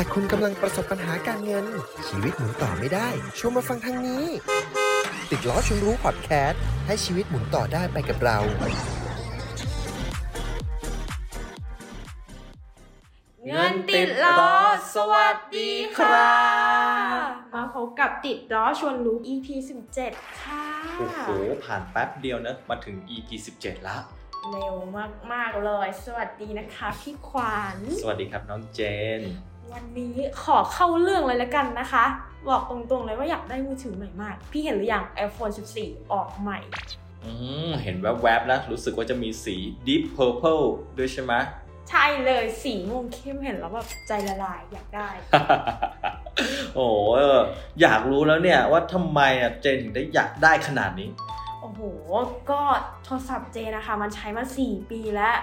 ากคุณกำลังประสบปัญหาการเงิน ชีวิตหมุนต่อไม่ได้ชวนมาฟังทางนี้ ติดล้อชวนรู้พอดแคสต์ให้ชีวิตหมุนต่อได้ไปกับเรา เงินติดล้อสวัสดีครับ มาพบกับติดล้อชวนรู้ EP 17 ค่ะ โอ้โห ผ่านแป๊บเดียวนะ มาถึง EP 17แล้วเร็วมาก ๆ เลย สวัสดีนะคะ พี่ขวัญ สวัสดีครับน้องเจน วันนี้ขอเข้าเรื่องเลยละกันนะคะ บอกตรงๆเลยว่าอยากได้มือถือใหม่มาก พี่เห็นหรือยัง iPhone 14 ออกใหม่ อืมเห็นแวบๆแล้วรู้สึกว่าจะมีสี Deep Purple ด้วยใช่ไหมใช่เลยสีม่วงเข้มเห็นแล้วแบบใจละลายอยากได้ โอ้โหเอออยากรู้แล้วเนี่ยว่าทำไมอะเจนถึงได้อยากได้ขนาดนี้ โอ้โห ก็โทรศัพท์เจนะคะ มันใช้มา 4 ปีแล้ว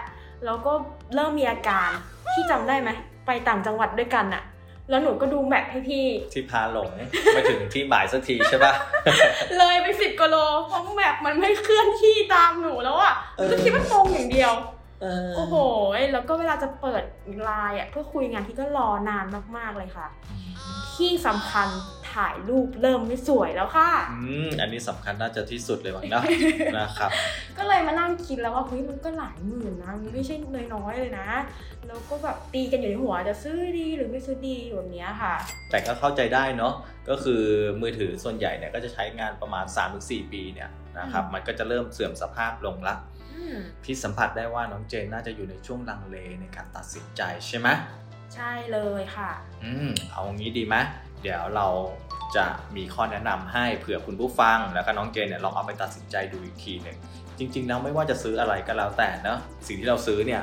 แล้วก็เริ่มมีอาการ พี่จำได้ไหม ไปต่างจังหวัดด้วยกันอะแล้วหนูก็ดูแมพให้พี่ ที่พาหลงไม่ถึงที่หมายสักทีใช่ปะเลยไปสิบกิโลเพราะแมพมันไม่เคลื่อนที่ตามหนูแล้วอะหนูก็คิดว่าตรงอย่างเดียวเออโอ้โห แล้วก็เวลาจะเปิดไลน์อะเพื่อคุยงานที่ก็รอนานมากๆเลยค่ะ ที่สำคัญถ่ายรูปเริ่มไม่สวยแล้วค่ะ อืมอันนี้สำคัญน่าจะที่สุดเลยมั้งนะนะครับ ก็เลยมานั่งคิดแล้วว่าเฮ้ยมันก็หลายหมื่นนะมันไม่ใช่น้อยๆเลยนะ แล้วก็แบบตีกันอยู่ในหัวจะซื้อดีหรือไม่ซื้อดีอยู่แบบเนี้ยค่ะ แต่ก็เข้าใจได้เนาะก็คือมือถือส่วนใหญ่เนี่ยก็จะใช้งานประมาณ 3-4 ปีเนี่ยนะครับอืมมันก็จะเริ่มเสื่อมสภาพลงละอืมพี่สัมผัสได้ว่าน้องเจนน่าจะอยู่ในช่วงลังเลในการตัดสินใจใช่ไหมใช่เลยค่ะ อืมเอางี้ดีไหม เดี๋ยวเราจะมีข้อแนะนำให้เผื่อคุณผู้ฟัง แล้วก็น้องเจนเนี่ยลองเอาไปตัดสินใจดูอีกทีหนึ่งจริง ๆ แล้วไม่ว่าจะซื้ออะไรก็แล้วแต่เนาะสิ่งที่เราซื้อเนี่ย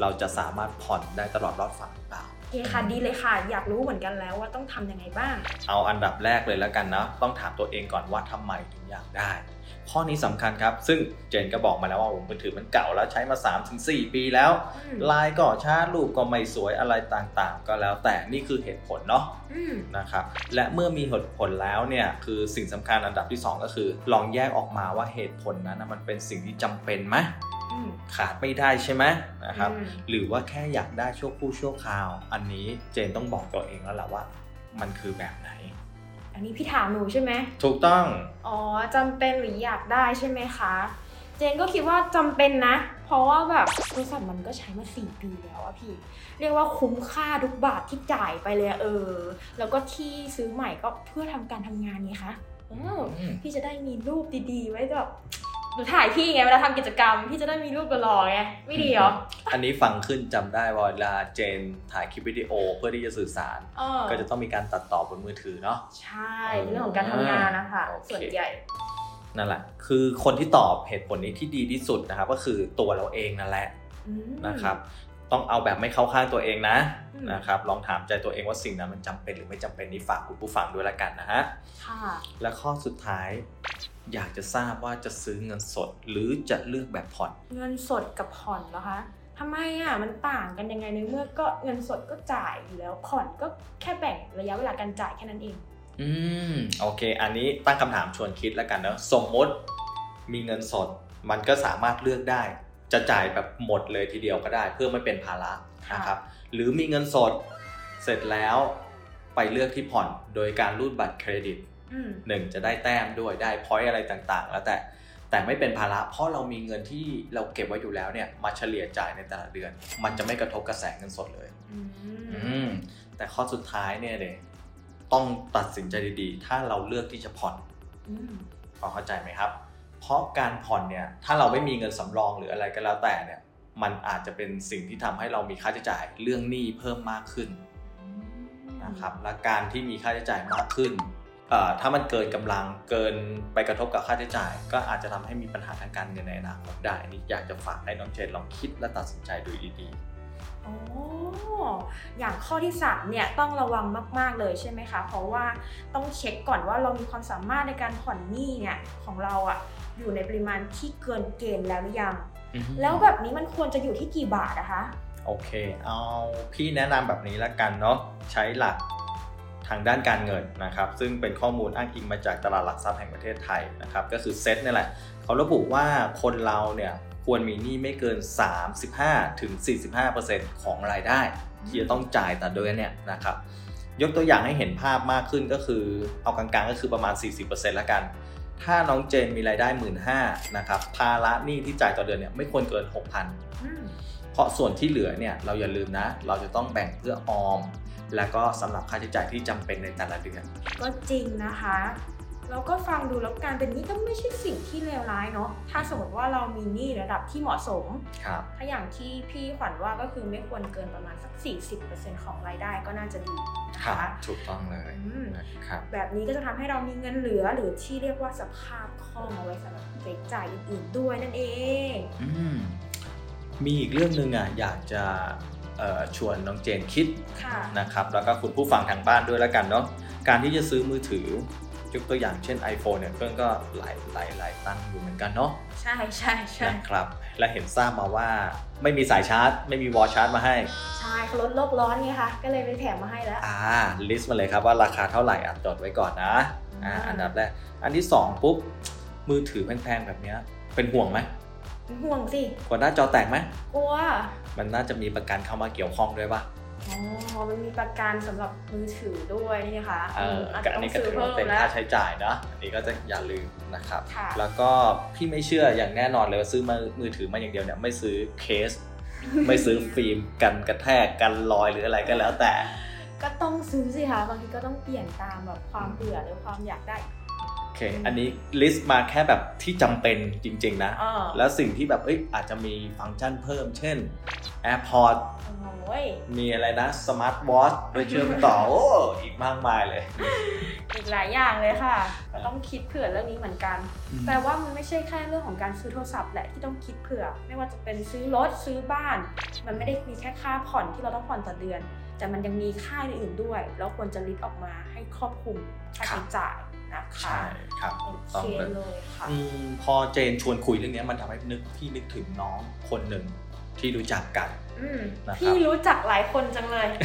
เราจะสามารถผ่อนได้ตลอดรอดฝั่งหรือเปล่า เคค่ะดีเลยค่ะ อยากรู้เหมือนกันแล้วว่าต้องทำยังไงบ้าง เอาอันดับแรกเลยแล้วกันนะต้องถามตัวเองก่อนว่าทำไมถึงอยากได้ ข้อนี้สำคัญครับ ซึ่งเจนก็บอกมาแล้วว่าผมมือถือมันเก่าแล้วใช้มา 3-4 ปีแล้วอืม ลายก็ช้ารูปก็ไม่สวยอะไรต่างๆ ก็แล้วแต่นี่คือเหตุผลเนาะ อืม นะครับและเมื่อมีเหตุผลแล้วเนี่ยคือสิ่งสำคัญอันดับที่ 2 ก็คือ ลองแยกออกมาว่าเหตุผลนั้นนะมันเป็นสิ่งที่จำเป็นไหมอืม ขาดไม่ได้ใช่ไหมนะครับอืมหรือว่าแค่อยากได้ชั่วครู่ชั่วคราว อันนี้เจนต้องบอกตัวเองแล้วแหละว่า มันคือแบบไหน อันนี้พี่ถามหนูใช่ไหมถูกต้อง อ๋อจำเป็นหรืออยากได้ใช่ไหมคะ เจนก็คิดว่าจำเป็นนะ เพราะว่าแบบโทรศัพท์มันก็ใช้มา4ปีแล้วอะพี่ เรียกว่าคุ้มค่าทุกบาทที่จ่ายไปเลยอะเออ แล้วก็ที่ซื้อใหม่ก็เพื่อทำการทำงานนี้คะเอออืมพี่จะได้มีรูปดีๆ ไว้แบบ หนูถ่ายพี่ไงเวลาทำกิจกรรม พี่จะได้มีรูปหล่อๆไงไม่ดีเหรอ อันนี้ฟังขึ้นจำได้ว่าเวลาเจนถ่ายคลิปวิดีโอเพื่อที่จะสื่อสาร เออก็จะต้องมีการตัดต่อบนมือถือเนาะ ใช่เรื่องของการทำงานนะคะโอเค ส่วนใหญ่ นั่นแหละ คือคนที่ตอบเหตุผลนี้ที่ดีที่สุดนะครับ ก็คือตัวเราเองนั่นแหละอืม นะครับ ต้องเอาแบบไม่เข้าข้างตัวเองนะอืม นะครับ ลองถามใจตัวเองว่าสิ่งนั้นมันจำเป็นหรือไม่จำเป็นนี่ฝากคุณผู้ฟังด้วยละกันนะฮะ ค่ะ และข้อสุดท้าย อยากจะทราบว่าจะซื้อเงินสดหรือจะเลือกแบบผ่อน เงินสดกับผ่อนเหรอคะทำไมอะมันต่างกันยังไงในเมื่อก็เงินสดก็จ่ายอยู่แล้วผ่อนก็แค่แบ่งระยะเวลาการจ่ายแค่นั้นเอง อืมโอเค อันนี้ตั้งคำถามชวนคิดแล้วกันเนอะสมมติมีเงินสด มันก็สามารถเลือกได้ จะจ่ายแบบหมดเลยทีเดียวก็ได้ เพื่อไม่เป็นภาระค่ะนะครับ หรือมีเงินสดเสร็จแล้วไปเลือกที่ผ่อนโดยการรูดบัตรเครดิตอืม หนึ่งจะได้แต้มด้วยได้พอยต์อะไรต่างๆ แล้วแต่แต่ไม่เป็นภาระเพราะเรามีเงินที่เราเก็บไว้อยู่แล้วเนี่ยมาเฉลี่ยจ่ายในแต่ละเดือน มันจะไม่กระทบกระแสเงินสดเลยอืมอืมแต่ข้อสุดท้ายเนี่ยเลยต้องตัดสินใจดีๆ ถ้าเราเลือกที่จะผ่อนอืมพอเข้าใจไหมครับ เพราะการผ่อนเนี่ยถ้าเราไม่มีเงินสำรองหรืออะไรก็แล้วแต่เนี่ยมันอาจจะเป็นสิ่งที่ทำให้เรามีค่าใช้จ่ายเรื่องหนี้เพิ่มมากขึ้นนะครับและการที่มีค่าใช้จ่ายมากขึ้นเอ่อ ถ้ามันเกินกำลังเกินไปกระทบกับค่าใช้จ่าย ก็อาจจะทำให้มีปัญหาทางการเงินในอนาคตได้นี่อยากจะฝากให้น้องเจนลองคิดและตัดสินใจดูดีอ๋ออย่างข้อที่สามเนี่ยต้องระวังมาก ๆเลยใช่ไหมคะ เพราะว่าต้องเช็คก่อนว่าเรามีความสามารถในการผ่อนหนี้เนี่ยของเราอะอยู่ในปริมาณที่เกินเกณฑ์แล้วหรือยังๆแล้วแบบนี้มันควรจะอยู่ที่กี่บาทนะคะ โอเค เอาพี่แนะนำแบบนี้ละกันเนาะใช้หลัก ทางด้านการเงินนะครับ ซึ่งเป็นข้อมูลอ้างอิงมาจากตลาดหลักทรัพย์แห่งประเทศไทยนะครับ ก็คือเซ็ตนี่แหละ เขาระบุว่าคนเราเนี่ยควรมีหนี้ไม่เกิน 35ถึง45%ของรายได้ ที่จะต้องจ่ายแต่เดือนเนี่ยนะครับ ยกตัวอย่างให้เห็นภาพมากขึ้นก็คือ เอากลางๆก็คือประมาณ 40%ละกัน ถ้าน้องเจนมีรายได้ 1 5ื่นนะครับ ภาระหนี้ที่จ่ายต่อเดือนเนี่ยไม่ควรเกิน 6,000อืมเพราะส่วนที่เหลือเนี่ยเราอย่าลืมนะ เราจะต้องแบ่งเพื่อออม และก็สำหรับค่าใช้จ่ายที่จำเป็นในแต่ละเดือน ก็จริงนะคะแล้วก็ฟังดูแล้วการเป็นหนี้ก็ไม่ใช่สิ่งที่เลวร้ายเนาะ ถ้าสมมติว่าเรามีหนี้ระดับที่เหมาะสม ครับ ถ้าอย่างที่พี่ขวัญว่าก็คือไม่ควรเกินประมาณสัก 40%ของรายได้ก็น่าจะดีนะครัคะบถูกต้องเลยอืมนะครับ แบบนี้ก็จะทำให้เรามีเงินเหลือหรือที่เรียกว่าสภาพคล่องเอาไว้สำหรับใช้จ่ายอื่นๆด้วยนั่นเองอืมมีอีกเรื่องหนึ่งอะอยากจะเอ่อ ชวนน้องเจนคิดค่ะนะครับแล้วก็คุณผู้ฟังทางบ้านด้วยแล้วกันเนาะการที่จะซื้อมือถือยกตัวอย่างเช่น iPhone เนี่ยเครื่องก็หลายหลายหลายตั้งอยู่เหมือนกันเนาะใช่ใช่ใช่นะครับ และเห็นทราบมาว่าไม่มีสายชาร์จ ไม่มีวอลชาร์จมาให้ ใช่เขาลดโลกร้อนไงคะก็เลยไปแถมมาให้แล้ว อ่า ลิสต์มาเลยครับว่าราคาเท่าไหร่อะจดไว้ก่อนนะอ่าอ่าอันดับแรกอันที่สองปุ๊บ มือถือแพงๆแบบเนี้ยเป็นห่วงไหมเป็น ห่วงสิกว่าหน้าจอแตกไหมกลัวมันน่าจะมีประกันเข้ามาเกี่ยวข้องด้วยปะอ๋อมันมีประกันสำหรับมือถือด้วยนี่นะคะเอออาจก็จะอันต้อนี้งก็ซื้อถือเพิ่ว่ามเป็นแล้วค่าใช้จ่ายนะอันนี้ก็จะอย่าลืมนะครับค่ะแล้วก็พี่ไม่เชื่ออย่างแน่นอนเลยว่าซื้อมามือถือมาอย่างเดียวเนี่ยไม่ซื้อเคส ไม่ซื้อฟิล์มกันกระแทกกันรอยหรืออะไรก็แล้วแต่ ก็ต้องซื้อสิคะบางทีก็ต้องเปลี่ยนตามแบบความเบื่อหรือความอยากได้โอเค อันนี้ list มาแค่แบบที่จำเป็นจริง ๆ นะเออแล้วสิ่งที่แบบเอ้ยอาจจะมีฟังก์ชันเพิ่ม เช่น AirPod โอ้ยมีอะไรนะ Smart Watch โดยเชื่อมต่อโอ้อีกมากมายเลย อีกหลายอย่างเลยค่ะ ก็ต้องคิดเผื่อเรื่องนี้เหมือนกันอืมแต่ว่ามันไม่ใช่แค่เรื่องของการซื้อโทรศัพท์แหละที่ต้องคิดเผื่อ ไม่ว่าจะเป็นซื้อรถซื้อบ้าน มันไม่ได้มีแค่ค่าผ่อนที่เราต้องผ่อนต่อเดือน แต่มันยังมีค่าอื่นๆด้วย แล้วควรจะ list ออกมาให้ครอบคลุมค่าใช้จ่ายนะคะ ใช่ครับโอต้องเคเลยเลยค่ะอืมพอเจนชวนคุยเรื่องเนี้ยมันทำให้นึกพี่นึกถึงน้องคนหนึ่งที่รู้จักกันอืมนะครับพี่รู้จักหลายคนจังเลยนี่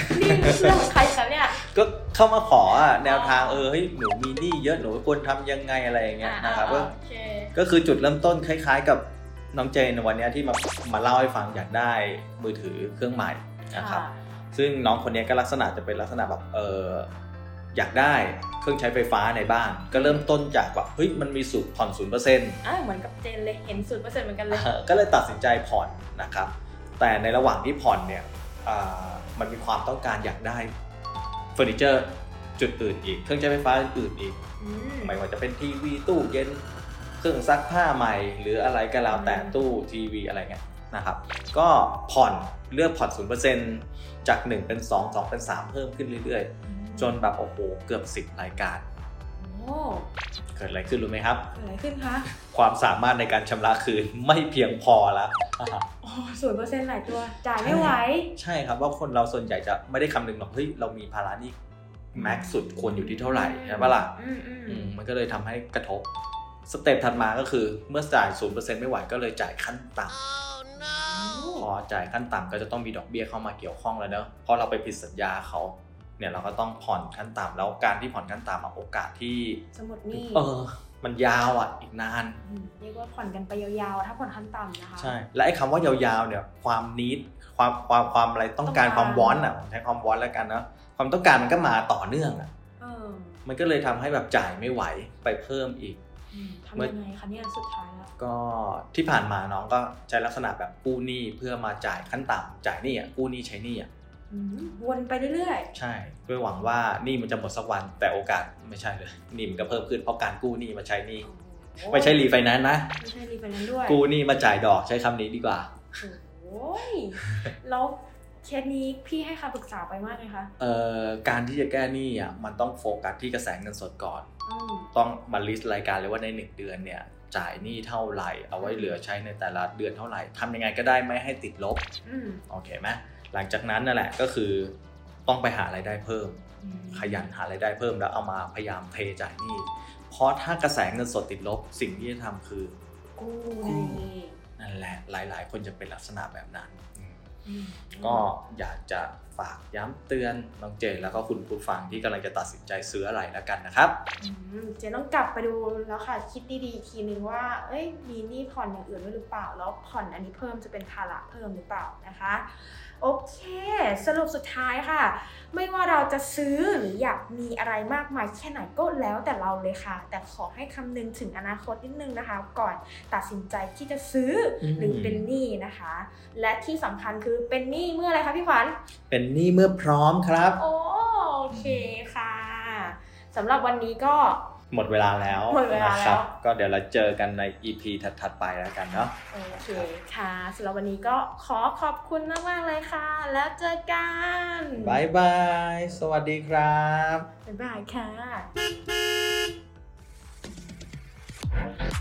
เรื่องของใครคะเนี่ยก็เข้ามาขออะแนวทางเออเฮ้ยหนูมีหนี้เยอะหนูควรทำยังไงอะไรอย่างเงี้ยนะครับอ่าก็โอเคก็คือจุดเริ่มต้นคล้าย ๆ กับน้องเจนในวันเนี้ยที่มามาเล่าให้ฟังอยากได้มือถือเครื่องใหม่นะครับซึ่งน้องคนเนี้ยก็ลักษณะจะเป็นลักษณะแบบเออ อยากได้เครื่องใช้ไฟฟ้าในบ้าน ก็เริ่มต้นจากแบบเฮ้ยมันมีสูตรผ่อนศูนย์เปอร์เซ็นต์อ่าเหมือนกับเจนเลยเห็นศูนย์เปอร์เซ็นต์เหมือนกันเลยก็เลยตัดสินใจผ่อนนะครับ แต่ในระหว่างที่ผ่อนเนี่ยอ่ามันมีความต้องการอยากได้เฟอร์นิเจอร์จุดอื่นอีก เครื่องใช้ไฟฟ้าอื่นอีกอืมไม่ว่าจะเป็นทีวีตู้เย็นเครื่องซักผ้าใหม่ หรืออะไรก็แล้วแต่อืมตู้ทีวีอะไรเงี้ยนะครับ ก็ผ่อนเลือกผ่อนศูนย์เปอร์เซ็นต์จาก 1 เป็น 2 2 เป็น 3 เพิ่มขึ้นเรื่อยๆ จนแบบโอ้โหเกือบ 10 รายการโอ้เกิดอะไรขึ้นรู้ไหมครับ เกิดอะไรขึ้นคะ ความสามารถในการชำระคืนไม่เพียงพอแล้วโอ้ศูนย์เปอร์เซ็นต์หลายตัว จ่ายไม่ไหว ใช่ครับว่าคนเราส่วนใหญ่จะไม่ได้คำนึงหรอกเฮ้ยเรามีภาระหนี่แม็กสุดควรอยู่ที่เท่าไหร่ใช่ปะล่ะอืมอืมอืมมันก็เลยทำให้กระทบ สเต็ปถัดมาก็คือเมื่อจ่ายศูนย์เปอร์เซ็นต์ไม่ไหวก็เลยจ่ายขั้นต่ำ พอจ่ายขั้นต่ำก็จะต้องมีดอกเบี้ยเข้ามาเกี่ยวข้องแล้วเนอะเพราะเราไปผิดสัญญาเขา เนี่ยเราก็ต้องผ่อนขั้นต่ำแล้วการที่ผ่อนขั้นต่ำอะโอกาสที่ สมุดหนี่เออ มันยาวอะอีกนาน มเรียกว่าผ่อนกันไปยาวๆ ถ้าผ่อนขั้นต่ำนะคะ ใช่ และไอ้คำว่ายาวๆเนี่ยความนิดความความความอะไรต้องการต้องการความวอนอะผมใช้ความวอนแล้วกันเนอะความต้องการมันก็มาต่อเนื่องอะเออมันก็เลยทำให้แบบจ่ายไม่ไหวไปเพิ่มอีก อืมทำยังไงคะเนี่ยสุดท้ายแล้วก็ที่ผ่านมาน้องก็ใช้ลักษณะแบบกู้หนี้เพื่อมาจ่ายขั้นต่ำจ่ายหนี้อะกู้หนี้ใช้หนี้อะอืม วนไปเรื่อยใช่ด้วยหวังว่าหนี้มันจะหมดสักวันแต่โอกาสไม่ใช่เลยหนี้มันก็เพิ่มขึ้นเพราะการกู้หนี้มาใช้หนี้ๆโอ้ไม่ใช่รีไฟแนนซ์นะไม่ใช่รีไฟแนนซ์ด้วยกู้หนี้มาจ่ายดอกใช้คำนี้ดีกว่าโอ้ยแล้วเคสนี้พี่ให้คำปรึกษาไปมากเลยคะเอ่อการที่จะแก้หนี้อะมันต้องโฟกัสที่กระแสเงินสดก่อนอืมต้องมา list รายการเลยว่าในหนึ่งเดือนเนี่ย จ่ายหนี้เท่าไหร่ เอาไว้เหลือใช้ในแต่ละเดือนเท่าไหร่ทำยังไงก็ได้ไม่ให้ติดลบอืมโอเคไหมหลังจากนั้นนั่นแหละก็คือต้องไปหารายได้เพิ่มอืมขยันหารายได้เพิ่มแล้วเอามาพยายามเทจ่ายหนี้ เพราะถ้ากระแสเงินสดติดลบสิ่งที่จะทำคือกู้นั่นเองนั่นแหละหลาย ๆ คนจะเป็นลักษณะแบบนั้นอืม ก็อยากจะฝากย้ำเตือนน้องเจนแล้วก็คุณผู้ฟังที่กำลังจะตัดสินใจซื้ออะไรแล้วกันนะครับเจนต้องกลับไปดูแล้วค่ะคิดดีๆอีกทีนึงว่า เอ้ยมีหนี้ผ่อนอย่างอื่นด้วยหรือเปล่า แล้วผ่อนอันนี้เพิ่มจะเป็นภาระเพิ่มหรือเปล่านะคะโอเค สรุปสุดท้ายค่ะ ไม่ว่าเราจะซื้อหรืออยากมีอะไรมากมายแค่ไหนก็แล้วแต่เราเลยค่ะ แต่ขอให้คำนึงถึงอนาคตนิดนึงนะคะ ก่อนตัดสินใจที่จะซื้อหรือเป็นหนี้นะคะ และที่สำคัญคือเป็นหนี้เมื่ออะไรคะพี่ขวัญ เป็นหนี้เมื่อพร้อมครับ โอโอเคค่ะสำหรับวันนี้ก็หมดเวลาแล้วหมดเวลาแล้วนะครับก็เดี๋ยวเราเจอกันใน EP ถัดๆไปแล้วกันเนาะโอเคค่ะสำหรับวันนี้ก็ขอขอบคุณมากๆเลยค่ะ แล้วเจอกันบายบาย สวัสดีครับบ๊ายบายค่ะ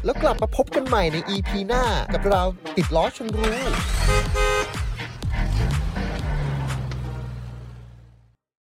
แล้วกลับมาพบกันใหม่ใน EP หน้ากับเราติดล้อชนรู้